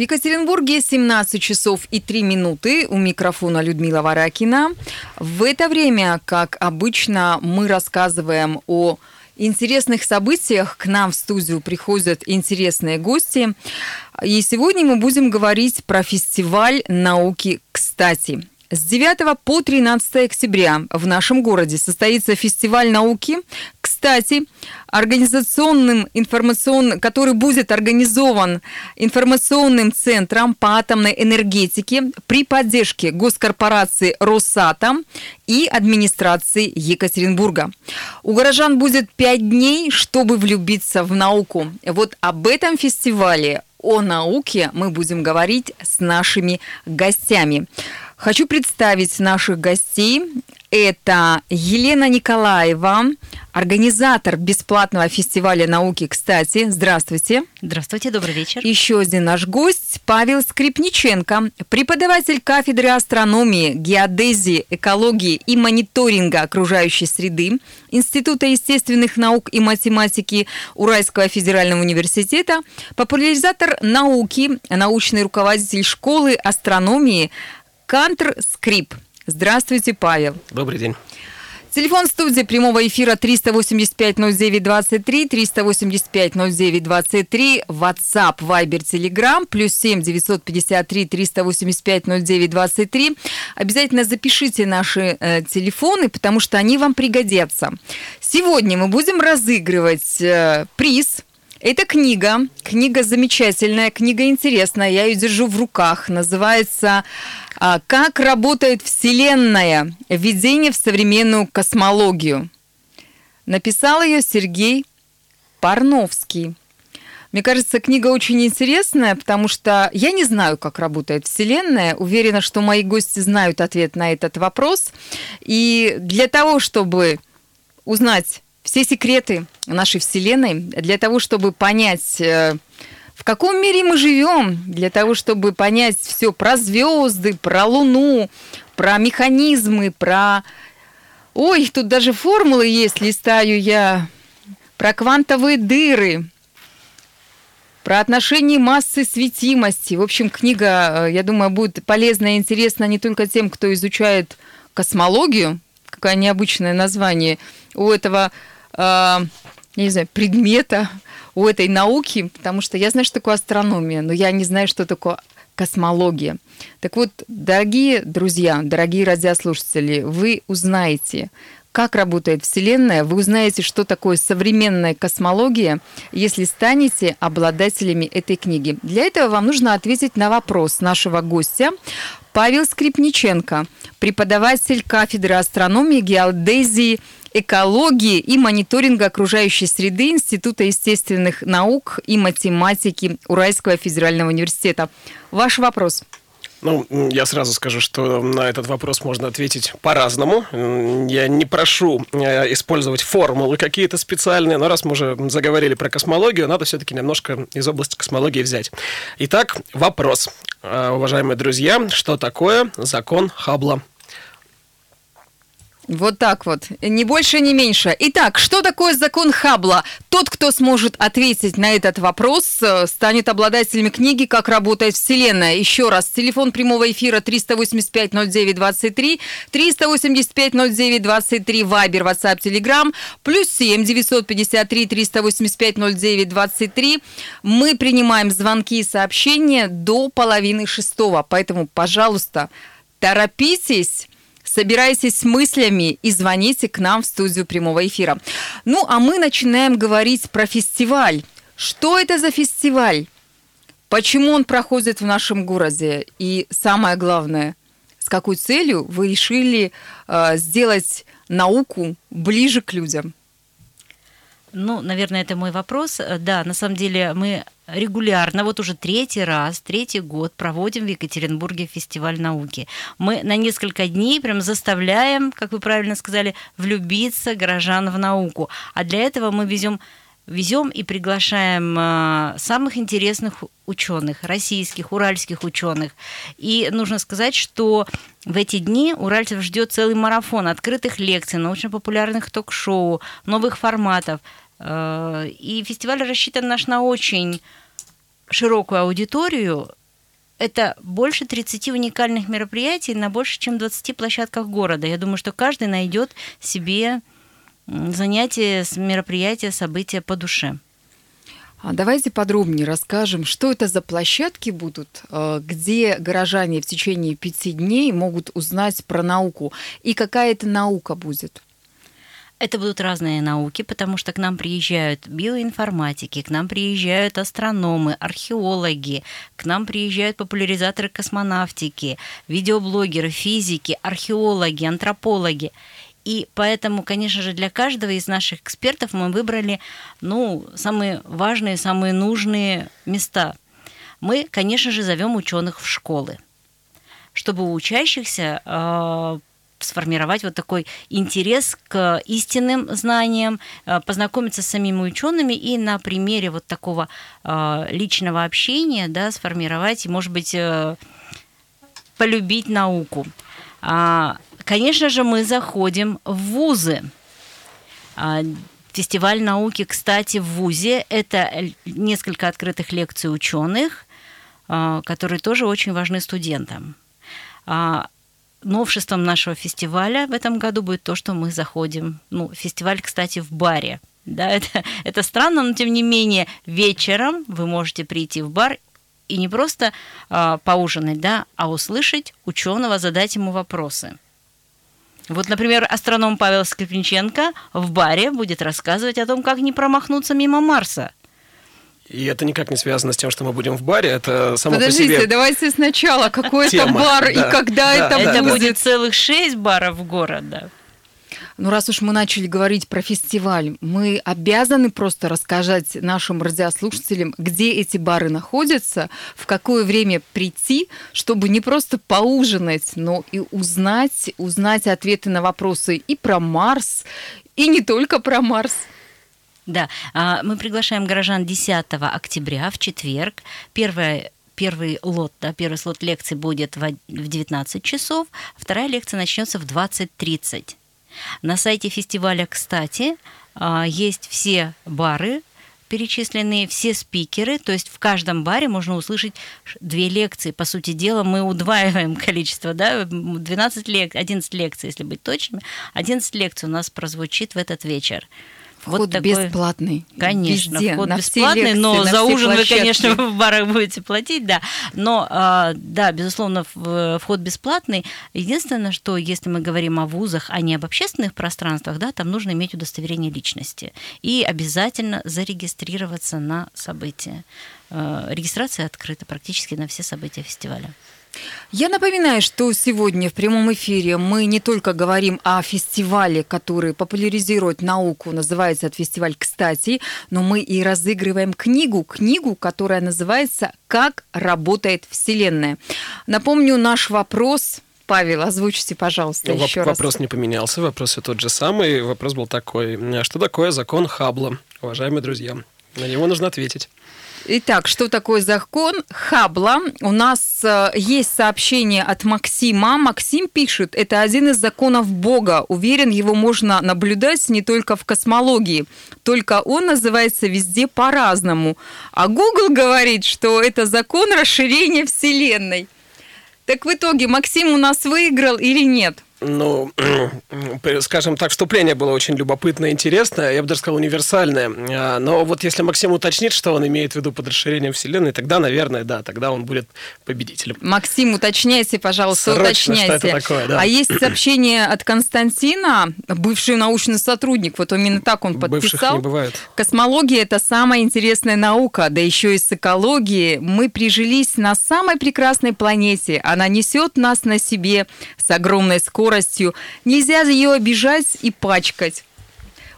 В Екатеринбурге 17 часов и 3 минуты. У микрофона Людмила Варакина. В это время, как обычно, мы рассказываем о интересных событиях. К нам в студию приходят интересные гости. И сегодня мы будем говорить про фестиваль науки «Кстати». С 9 по 13 октября в нашем городе состоится фестиваль науки. Кстати, организационным информационным, который будет организован информационным центром по атомной энергетике при поддержке госкорпорации «Росатом» и администрации Екатеринбурга. У горожан будет пять дней, чтобы влюбиться в науку. Вот об этом фестивале, о науке мы будем говорить с нашими гостями. Хочу представить наших гостей. Это Елена Николаева, организатор бесплатного фестиваля науки «Кстати». Здравствуйте. Здравствуйте, добрый вечер. Еще один наш гость Павел Скрипниченко, преподаватель кафедры астрономии, геодезии, экологии и мониторинга окружающей среды Института естественных наук и математики Уральского федерального университета, популяризатор науки, научный руководитель школы астрономии – Кантр Скрип. Здравствуйте, Павел. Добрый день. Телефон студии прямого эфира 385-09-23, 385-09-23, WhatsApp, Viber, Telegram, плюс 7 953 385-09-23. Обязательно запишите наши э, телефоны, потому что они вам пригодятся. Сегодня мы будем разыгрывать э, приз – это книга. Книга замечательная, книга интересная. Я ее держу в руках. Называется а, «Как работает Вселенная. Введение в современную космологию». Написал ее Сергей Парновский. Мне кажется, книга очень интересная, потому что я не знаю, как работает Вселенная. Уверена, что мои гости знают ответ на этот вопрос. И для того, чтобы узнать все секреты нашей Вселенной для того, чтобы понять, э, в каком мире мы живем, для того, чтобы понять все про звезды, про Луну, про механизмы, про... Ой, тут даже формулы есть, листаю я, про квантовые дыры, про отношение массы светимости. В общем, книга, э, я думаю, будет полезна и интересна не только тем, кто изучает космологию, какое необычное название у этого я не знаю, предмета, у этой науки, потому что я знаю, что такое астрономия, но я не знаю, что такое космология. Так вот, дорогие друзья, дорогие радиослушатели, вы узнаете, как работает Вселенная, вы узнаете, что такое современная космология, если станете обладателями этой книги. Для этого вам нужно ответить на вопрос нашего гостя. Павел Скрипниченко, преподаватель кафедры астрономии, геодезии экологии и мониторинга окружающей среды Института естественных наук и математики Уральского федерального университета. Ваш вопрос. Ну, я сразу скажу, что на этот вопрос можно ответить по-разному. Я не прошу э, использовать формулы какие-то специальные, но раз мы уже заговорили про космологию, надо все-таки немножко из области космологии взять. Итак, вопрос, э, уважаемые друзья, что такое закон Хаббла? Вот так вот. Ни больше, ни меньше. Итак, что такое закон Хаббла? Тот, кто сможет ответить на этот вопрос, э, станет обладателем книги «Как работает Вселенная». Еще раз, телефон прямого эфира 385-09-23, 385-09-23, Вайбер, WhatsApp, Telegram, плюс 7 953 385 09 23. Мы принимаем звонки и сообщения до половины шестого, поэтому, пожалуйста, торопитесь Собирайтесь с мыслями и звоните к нам в студию прямого эфира. Ну, а мы начинаем говорить про фестиваль. Что это за фестиваль? Почему он проходит в нашем городе? И самое главное, с какой целью вы решили э, сделать науку ближе к людям? Ну, наверное, это мой вопрос. Да, на самом деле мы регулярно, вот уже третий раз, третий год проводим в Екатеринбурге фестиваль науки. Мы на несколько дней прям заставляем, как вы правильно сказали, влюбиться горожан в науку. А для этого мы везем везем и приглашаем э, самых интересных ученых, российских, уральских ученых. И нужно сказать, что в эти дни уральцев ждет целый марафон открытых лекций, научно-популярных ток-шоу, новых форматов. Э, и фестиваль рассчитан наш на очень широкую аудиторию, это больше 30 уникальных мероприятий на больше, чем 20 площадках города. Я думаю, что каждый найдет себе занятие, мероприятие, события по душе. А давайте подробнее расскажем, что это за площадки будут, э, где горожане в течение пяти дней могут узнать про науку и какая это наука будет. Это будут разные науки, потому что к нам приезжают биоинформатики, к нам приезжают астрономы, археологи, к нам приезжают популяризаторы космонавтики, видеоблогеры, физики, археологи, антропологи. И поэтому, конечно же, для каждого из наших экспертов мы выбрали ну, самые важные, самые нужные места. Мы, конечно же, зовем ученых в школы, чтобы у учащихся э, сформировать вот такой интерес к истинным знаниям, э, познакомиться с самими учеными и на примере вот такого э, личного общения да, сформировать и, может быть, э, полюбить науку. А, конечно же, мы заходим в вузы. А, фестиваль науки, кстати, в ВУЗе – это несколько открытых лекций ученых, которые тоже очень важны студентам новшеством нашего фестиваля в этом году будет то, что мы заходим. Ну, фестиваль, кстати, в баре. Да, это, это странно, но тем не менее вечером вы можете прийти в бар и не просто э, поужинать, да, а услышать ученого, задать ему вопросы. Вот, например, астроном Павел Скрипниченко в баре будет рассказывать о том, как не промахнуться мимо Марса – и это никак не связано с тем, что мы будем в баре. Это само Подождите, по себе... давайте сначала. Какой это бар да, и когда да, это да, будет? Это будет целых шесть баров города. Ну, раз уж мы начали говорить про фестиваль, мы обязаны просто рассказать нашим радиослушателям, где эти бары находятся, в какое время прийти, чтобы не просто поужинать, но и узнать, узнать ответы на вопросы и про Марс, и не только про Марс. Да, а, мы приглашаем горожан 10 октября в четверг. Первая первый лот, да, первый слот лекции будет в 19 часов, вторая лекция начнется в 20.30. На сайте фестиваля, кстати, а, есть все бары, перечисленные все спикеры, то есть в каждом баре можно услышать две лекции. По сути дела, мы удваиваем количество, да, 12 лек, 11 лекций, если быть точными. 11 лекций у нас прозвучит в этот вечер. Вход вот такой... бесплатный. Конечно, Везде, вход бесплатный, лекции, но за ужин площадки. вы, конечно, в барах будете платить, да. Но, а, да, безусловно, вход бесплатный. Единственное, что если мы говорим о вузах, а не об общественных пространствах, да, там нужно иметь удостоверение личности и обязательно зарегистрироваться на события. Э, регистрация открыта практически на все события фестиваля. Я напоминаю, что сегодня в прямом эфире мы не только говорим о фестивале, который популяризирует науку, называется этот фестиваль «Кстати», но мы и разыгрываем книгу, книгу, которая называется «Как работает Вселенная». Напомню наш вопрос Павел, озвучите, пожалуйста, ну, еще вопрос раз. Вопрос не поменялся, вопрос все тот же самый. Вопрос был такой. Что такое закон Хаббла, уважаемые друзья? На него нужно ответить. Итак, что такое закон Хаббла? У нас э, есть сообщение от Максима. Максим пишет, это один из законов Бога. Уверен, его можно наблюдать не только в космологии. Только он называется везде по-разному. А Google говорит, что это закон расширения Вселенной. Так в итоге Максим у нас выиграл или нет? Ну, скажем так, вступление было очень любопытное, интересное, я бы даже сказал, универсальное. А, но вот если Максим уточнит, что он имеет в виду под расширением Вселенной, тогда, наверное, да, тогда он будет победителем. Максим, уточняйте, пожалуйста, Срочно, уточняйте. Что это такое, да. А есть сообщение от Константина, бывший научный сотрудник, вот именно так он подписал. Бывших не бывает. Космология – это самая интересная наука, да еще и с экологией. Мы прижились на самой прекрасной планете. Она несет нас на себе с огромной скоростью скоростью. Нельзя ее обижать и пачкать.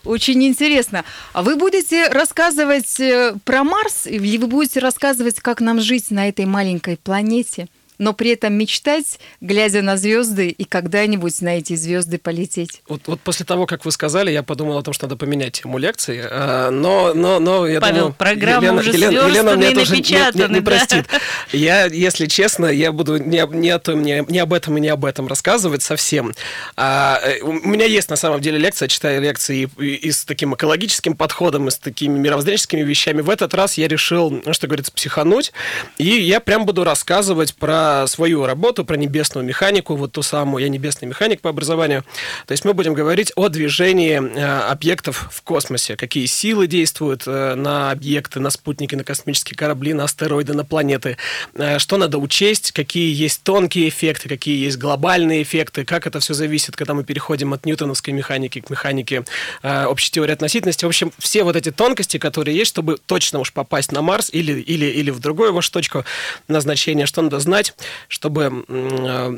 Очень интересно. А вы будете рассказывать э, про Марс или вы будете рассказывать, как нам жить на этой маленькой планете? Но при этом мечтать, глядя на звезды и когда-нибудь на эти звезды полететь. Вот, вот после того, как вы сказали, я подумал о том, что надо поменять тему лекции, э, но, но, но я Павел, думаю, программа Елена, уже Елена, Елена мне тоже не, не, не да. простит. Я, если честно, я буду не, не, о том, не, не об этом и не об этом рассказывать совсем. А, э, у меня есть на самом деле лекция, читаю лекции и, и, и с таким экологическим подходом, и с такими мировоззренческими вещами. В этот раз я решил, ну, что говорится, психануть, и я прям буду рассказывать про свою работу, про небесную механику, вот ту самую, я небесный механик по образованию. То есть мы будем говорить о движении э, объектов в космосе, какие силы действуют э, на объекты, на спутники, на космические корабли, на астероиды, на планеты, э, что надо учесть, какие есть тонкие эффекты, какие есть глобальные эффекты, как это все зависит, когда мы переходим от ньютоновской механики к механике общей теории относительности. В общем, все вот эти тонкости, которые есть, чтобы точно уж попасть на Марс или, или, или в другую вашу точку назначения, что надо знать, чтобы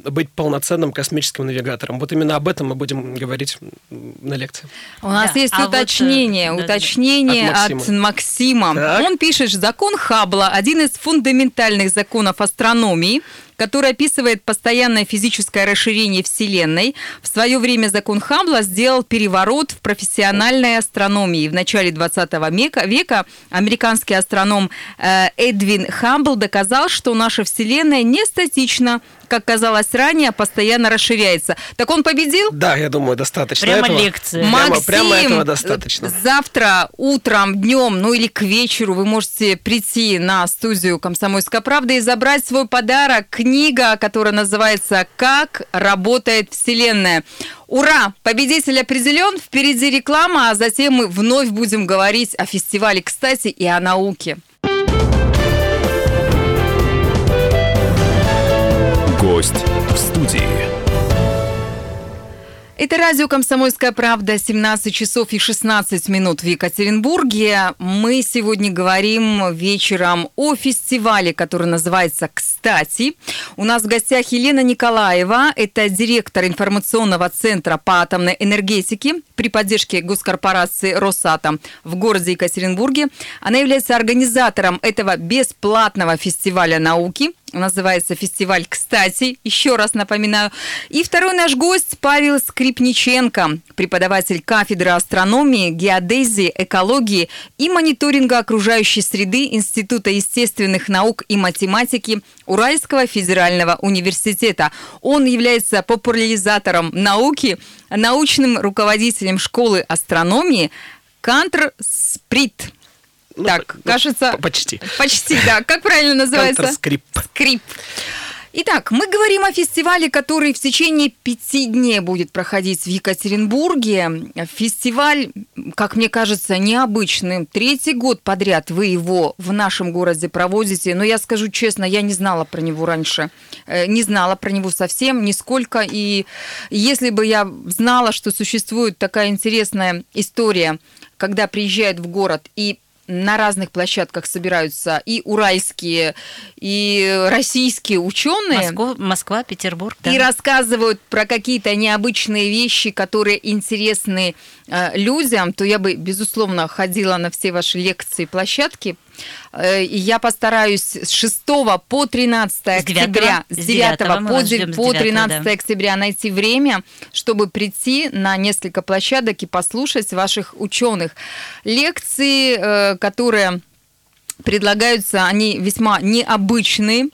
быть полноценным космическим навигатором. Вот именно об этом мы будем говорить на лекции. У нас Да, есть а вот, уточнение, э, да, уточнение От от Максима. Максима. Так. Он пишет, закон Хаббла – один из фундаментальных законов астрономии, который описывает постоянное физическое расширение Вселенной. В свое время закон Хаббла сделал переворот в профессиональной астрономии. В начале 20 века, американский астроном э, Эдвин Хаббл доказал, что наша Вселенная не статична, как казалось ранее, постоянно расширяется. Так он победил? Да, я думаю, достаточно Прямо этого. лекция. Прямо, Максим, прямо этого достаточно. Завтра утром, днем, ну или к вечеру вы можете прийти на студию «Комсомольская правда» и забрать свой подарок. Книга, которая называется «Как работает Вселенная». Ура! Победитель определен, впереди реклама, а затем мы вновь будем говорить о фестивале, кстати, и о науке. Гость в студии. Это радио «Комсомольская правда», 17 часов и 16 минут в Екатеринбурге. Мы сегодня говорим вечером о фестивале, который называется «Кстати». У нас в гостях Елена Николаева, это директор информационного центра по атомной энергетике при поддержке госкорпорации «Росатом» в городе Екатеринбурге. Она является организатором этого бесплатного фестиваля науки – называется фестиваль «Кстати», еще раз напоминаю. И второй наш гость Павел Скрипниченко, преподаватель кафедры астрономии, геодезии, экологии и мониторинга окружающей среды Института естественных наук и математики Уральского федерального университета. Он является популяризатором науки, научным руководителем школы астрономии Кантр Сприт. Ну, так, ну, кажется... по- почти. Почти, да. Как правильно называется? Контрскрип. Скрип. Итак, мы говорим о фестивале, который в течение пяти дней будет проходить в Екатеринбурге. Фестиваль, как мне кажется, необычный. Третий год подряд вы его в нашем городе проводите. Но я скажу честно, я не знала про него раньше. Э, Не знала про него совсем, нисколько. И если бы я знала, что существует такая интересная история, когда приезжают в город и на разных площадках собираются и уральские, и российские ученые. Москва, Москва, Петербург. да. И рассказывают про какие-то необычные вещи, которые интересны э, людям, то я бы, безусловно, ходила на все ваши лекции, площадки. Э, И я постараюсь с 6 по 13 С 9 октября, с с 9 9 мы по, с по 9, 13 да. октября найти время, чтобы прийти на несколько площадок и послушать ваших ученых. Лекции, э, которые предлагаются, они весьма необычные.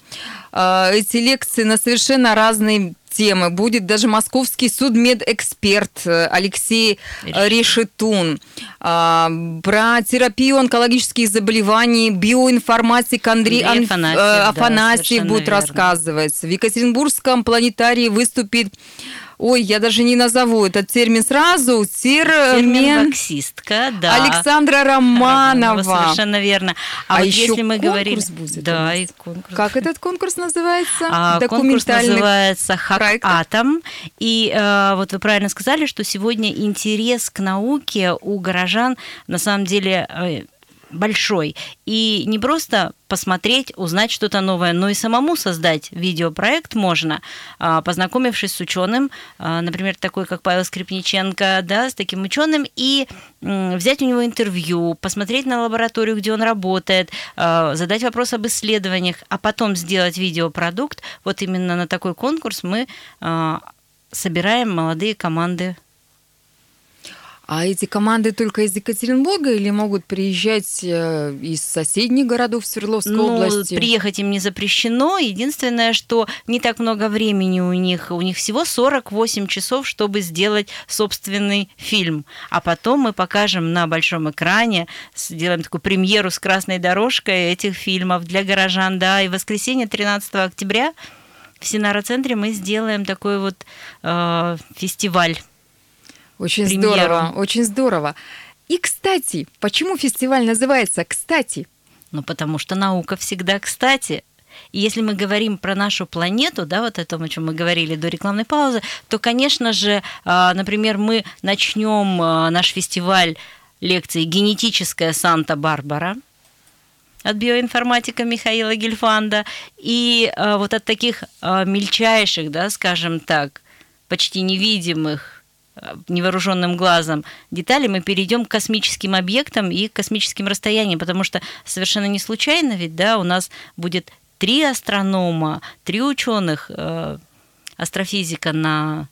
Э, Эти лекции на совершенно разные темы. Будет даже московский судмедэксперт э, Алексей э, Решетун. А, Про терапию онкологических заболеваний, биоинформатик Андрей Анф- Афанасьев, э, да, Афанасьев совершенно будет верно. рассказывать. В Екатеринбургском планетарии выступит Ой, я даже не назову этот термин сразу. Термен Терминваксистка, да. Александра Романова. Совершенно верно. А, А вот еще если мы конкурс говорили... будет Да, и конкурс. Как этот конкурс называется? А, конкурс называется «Хак. Атом». И э, вот вы правильно сказали, что сегодня интерес к науке у горожан на самом деле э, большой. И не просто посмотреть, узнать что-то новое, но и самому создать видеопроект можно, а, познакомившись с ученым, а, например, такой как Павел Скрипниченко, да, с таким ученым, и взять у него интервью, посмотреть на лабораторию, где он работает, а, задать вопрос об исследованиях, а потом сделать видеопродукт. Вот именно на такой конкурс мы собираем молодые команды а эти команды только из Екатеринбурга или могут приезжать э, из соседних городов Свердловской ну, области? Приехать им не запрещено. Единственное, что не так много времени у них. У них всего 48 часов, чтобы сделать собственный фильм. А потом мы покажем на большом экране, сделаем такую премьеру с красной дорожкой этих фильмов для горожан. Да, и в воскресенье 13 октября в Синара-центре мы сделаем такой вот э, фестиваль очень премьеру. здорово, очень здорово. И, кстати, почему фестиваль называется «Кстати»? Ну, потому что наука всегда кстати. И если мы говорим про нашу планету, да, вот о том, о чем мы говорили до рекламной паузы, то, конечно же, а, например, мы начнем а, наш фестиваль лекции «Генетическая Санта-Барбара», от биоинформатика Михаила Гельфанда, и а, вот от таких мельчайших, да, скажем так, почти невидимых невооруженным глазом детали, мы перейдем к космическим объектам и к космическим расстояниям, потому что совершенно не случайно ведь, да, у нас будет три астронома, три ученых, э, астрофизика на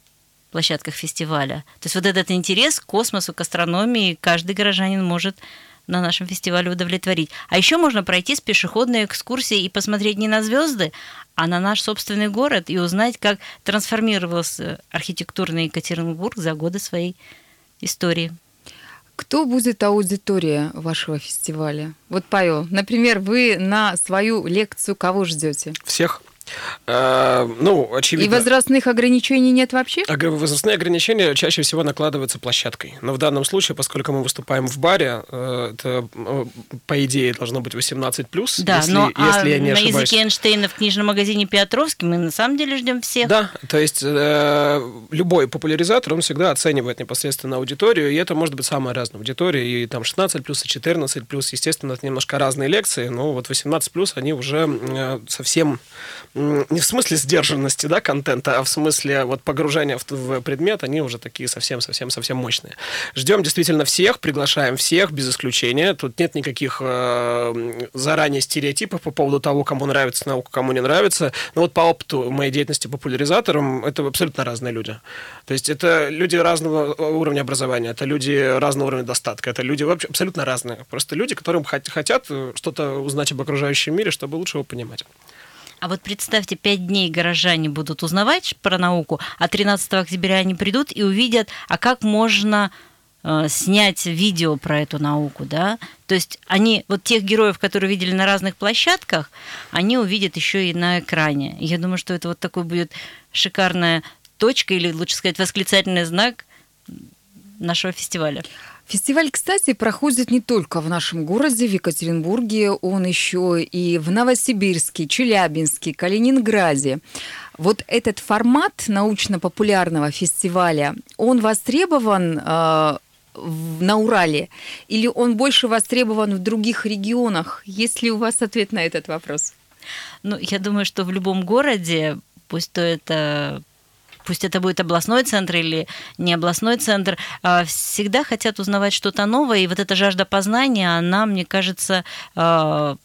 площадках фестиваля. То есть вот этот интерес к космосу, к астрономии каждый горожанин может на нашем фестивале удовлетворить. А еще можно пройти с пешеходной экскурсией и посмотреть не на звезды, а на наш собственный город и узнать, как трансформировался архитектурный Екатеринбург за годы своей истории. Кто будет аудитория вашего фестиваля? Вот, Павел, например, вы на свою лекцию кого ждете? Всех. Э, ну, очевидно. И возрастных ограничений нет вообще? Возрастные ограничения чаще всего накладываются площадкой. Но в данном случае, поскольку мы выступаем в баре, э, это, э, по идее, должно быть 18+. Да, если, но если а я не на ошибаюсь. языке Эйнштейна в книжном магазине Петровский мы на самом деле ждем всех. Да, то есть э, любой популяризатор, он всегда оценивает непосредственно аудиторию, и это может быть самая разная аудитория, и там 16+, плюс, и 14+, плюс, естественно, это немножко разные лекции, но вот 18+, плюс, они уже э, совсем не в смысле сдержанности, да, контента, а в смысле вот погружения в, в предмет, они уже такие совсем-совсем-совсем мощные. Ждем действительно всех, приглашаем всех, без исключения. Тут нет никаких э, заранее стереотипов по поводу того, кому нравится наука, кому не нравится. Но вот по опыту моей деятельности популяризатором, это абсолютно разные люди. То есть это люди разного уровня образования, это люди разного уровня достатка, это люди вообще абсолютно разные. Просто люди, которым хотят что-то узнать об окружающем мире, чтобы лучше его понимать. А вот представьте, пять дней горожане будут узнавать про науку, а 13 октября они придут и увидят, а как можно э, снять видео про эту науку, да? То есть они, вот тех героев, которые видели на разных площадках, они увидят еще и на экране. Я думаю, что это вот такой будет шикарная точка, или лучше сказать, восклицательный знак нашего фестиваля. Фестиваль, кстати, проходит не только в нашем городе, в Екатеринбурге, он еще и в Новосибирске, Челябинске, Калининграде. Вот этот формат научно-популярного фестиваля, он востребован э, на Урале или он больше востребован в других регионах? Есть ли у вас ответ на этот вопрос? Ну, я думаю, что в любом городе, пусть то это пусть это будет областной центр или не областной центр, а, всегда хотят узнавать что-то новое, и вот эта жажда познания, она, мне кажется, а,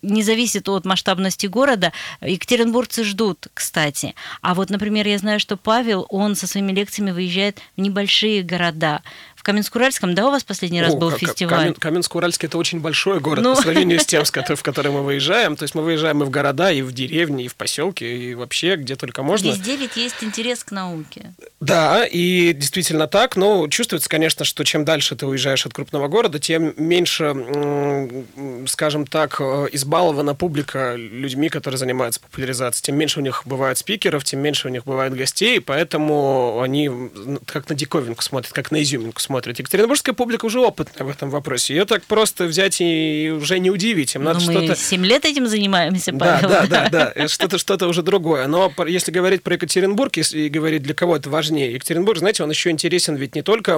не зависит от масштабности города. Екатеринбургцы ждут, кстати. А вот, например, я знаю, что Павел, он со своими лекциями выезжает в небольшие города. Каменск-Уральском, да, у вас последний раз О, был фестиваль? Камен, Каменск-Уральский это очень большой город ну... по сравнению с тем, в который мы выезжаем. То есть мы выезжаем и в города, и в деревни, и в поселки, и вообще где только можно. Везде ведь есть интерес к науке. Да, и действительно так, но чувствуется, конечно, что чем дальше ты уезжаешь от крупного города, тем меньше, скажем так, э, избалована публика людьми, которые занимаются популяризацией. Тем меньше у них бывает спикеров, тем меньше у них бывает гостей, поэтому они как на диковинку смотрят, как на изюминку смотрят смотрит. Екатеринбургская публика уже опытная в этом вопросе. Ее так просто взять и уже не удивить. Им надо Но мы 7 лет этим занимаемся, Павел. Да, да, да, да. Что-то что уже другое. Но если говорить про Екатеринбург, если говорить, для кого это важнее, Екатеринбург, знаете, он еще интересен ведь не только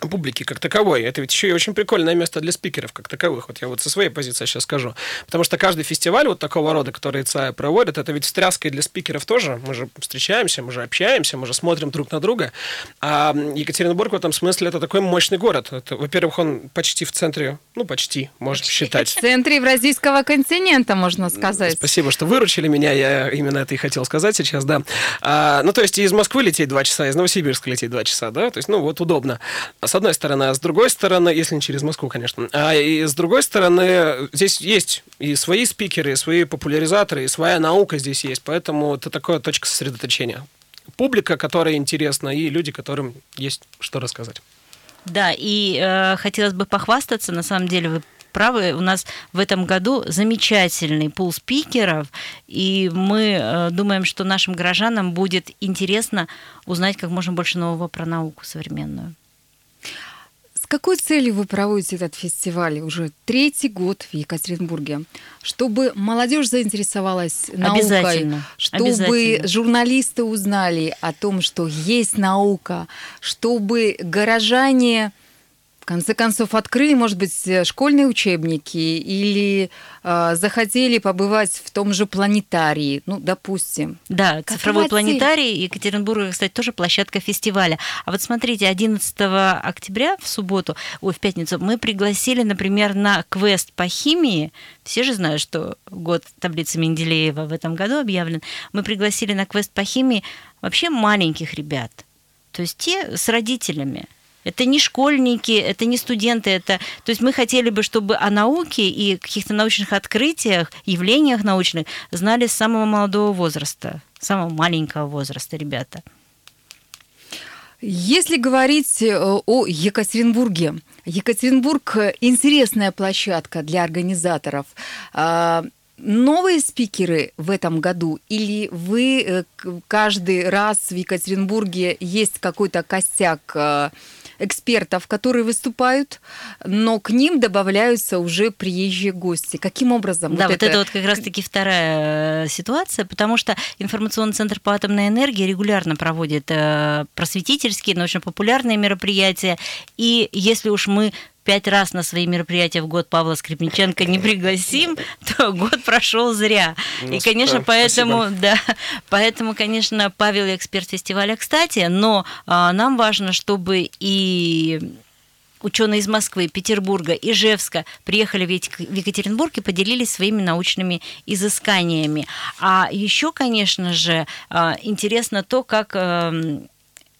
публики как таковой. Это ведь еще и очень прикольное место для спикеров как таковых. Вот я вот со своей позиции сейчас скажу. Потому что каждый фестиваль вот такого рода, который ЦАЯ проводит, это ведь встряска и для спикеров тоже. Мы же встречаемся, мы же общаемся, мы же смотрим друг на друга. А Екатеринбург в этом смысле это такой мощный город. Это, во-первых, он почти в центре, ну, почти, можно считать. В центре Евразийского континента, можно сказать. Спасибо, что выручили меня. Я именно это и хотел сказать сейчас, да. А, ну, то есть из Москвы лететь два часа, из Новосибирска лететь два часа, да? То есть, ну, вот удобно с одной стороны, а с другой стороны, если не через Москву, конечно, а и с другой стороны, здесь есть и свои спикеры, и свои популяризаторы, и своя наука здесь есть, поэтому это такая точка сосредоточения. Публика, которая интересна, и люди, которым есть что рассказать. Да, и э, хотелось бы похвастаться, на самом деле вы правы, у нас в этом году замечательный пул спикеров, и мы э, думаем, что нашим горожанам будет интересно узнать как можно больше нового про науку современную какой целью вы проводите этот фестиваль? Уже третий год в Екатеринбурге? Чтобы молодежь заинтересовалась наукой, чтобы журналисты узнали о том, что есть наука, чтобы горожане конце концов, открыли, может быть, школьные учебники или э, захотели побывать в том же планетарии, ну, допустим. Да, Какова цифровой цель? планетарий Екатеринбург, кстати, тоже площадка фестиваля. А вот смотрите, 11 октября в субботу, ой, в пятницу, мы пригласили, например, на квест по химии. Все же знают, что год таблицы Менделеева в этом году объявлен. Мы пригласили на квест по химии вообще маленьких ребят. То есть те с родителями – это не школьники, это не студенты, это... То есть мы хотели бы, чтобы о науке и каких-то научных открытиях, явлениях научных знали с самого молодого возраста, самого маленького возраста ребята. Если говорить э, о Екатеринбурге, Екатеринбург – интересная площадка для организаторов. А, новые спикеры в этом году или вы э, каждый раз в Екатеринбурге есть какой-то костяк э, экспертов, которые выступают, но к ним добавляются уже приезжие гости. Каким образом? Да, вот, вот это... это вот как раз-таки вторая э, ситуация, потому что информационный центр по атомной энергии регулярно проводит э, просветительские, научно-популярные мероприятия, и если уж мы пять раз на свои мероприятия в год Павла Скрипниченко не пригласим, то год прошел зря. Ну, и, конечно, поэтому, спасибо. да, поэтому, конечно, Павел эксперт фестиваля, кстати, но а, нам важно, чтобы и ученые из Москвы, Петербурга, Ижевска приехали в Екатеринбург и поделились своими научными изысканиями. А еще, конечно же, а, интересно то, как эм,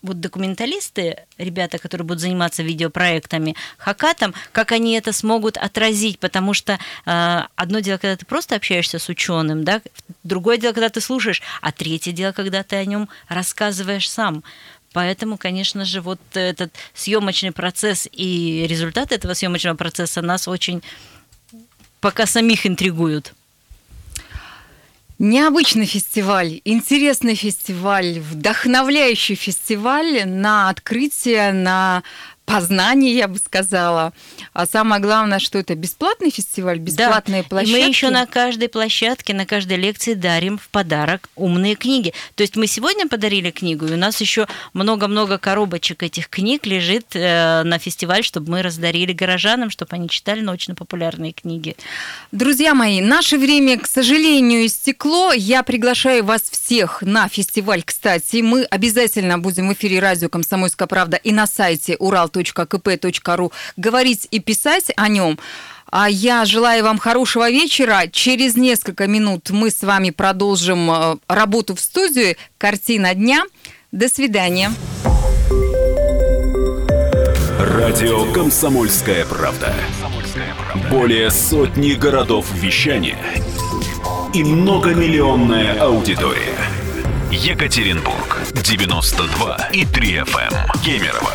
вот документалисты, ребята, которые будут заниматься видеопроектами, хакатом, как они это смогут отразить, потому что э, одно дело, когда ты просто общаешься с ученым, да, другое дело, когда ты слушаешь, а третье дело, когда ты о нем рассказываешь сам. Поэтому, конечно же, вот этот съемочный процесс и результат этого съемочного процесса нас очень пока самих интригуют. Необычный фестиваль, интересный фестиваль, вдохновляющий фестиваль на открытие, на познание, я бы сказала. А самое главное, что это бесплатный фестиваль, бесплатные да. площадки. И мы еще на каждой площадке, на каждой лекции дарим в подарок умные книги. То есть мы сегодня подарили книгу, и у нас еще много-много коробочек этих книг лежит э, на фестиваль, чтобы мы раздарили горожанам, чтобы они читали научно-популярные книги. Друзья мои, наше время, к сожалению, истекло. Я приглашаю вас всех на фестиваль, кстати. Мы обязательно будем в эфире радио «Комсомольская правда» и на сайте урал kp.ru говорить и писать о нем. А я желаю вам хорошего вечера. Через несколько минут мы с вами продолжим э, работу в студии. Картина дня. До свидания. Радио «Комсомольская правда». Более сотни городов вещания и многомиллионная аудитория. Екатеринбург 92 и 3 FM. Кемерово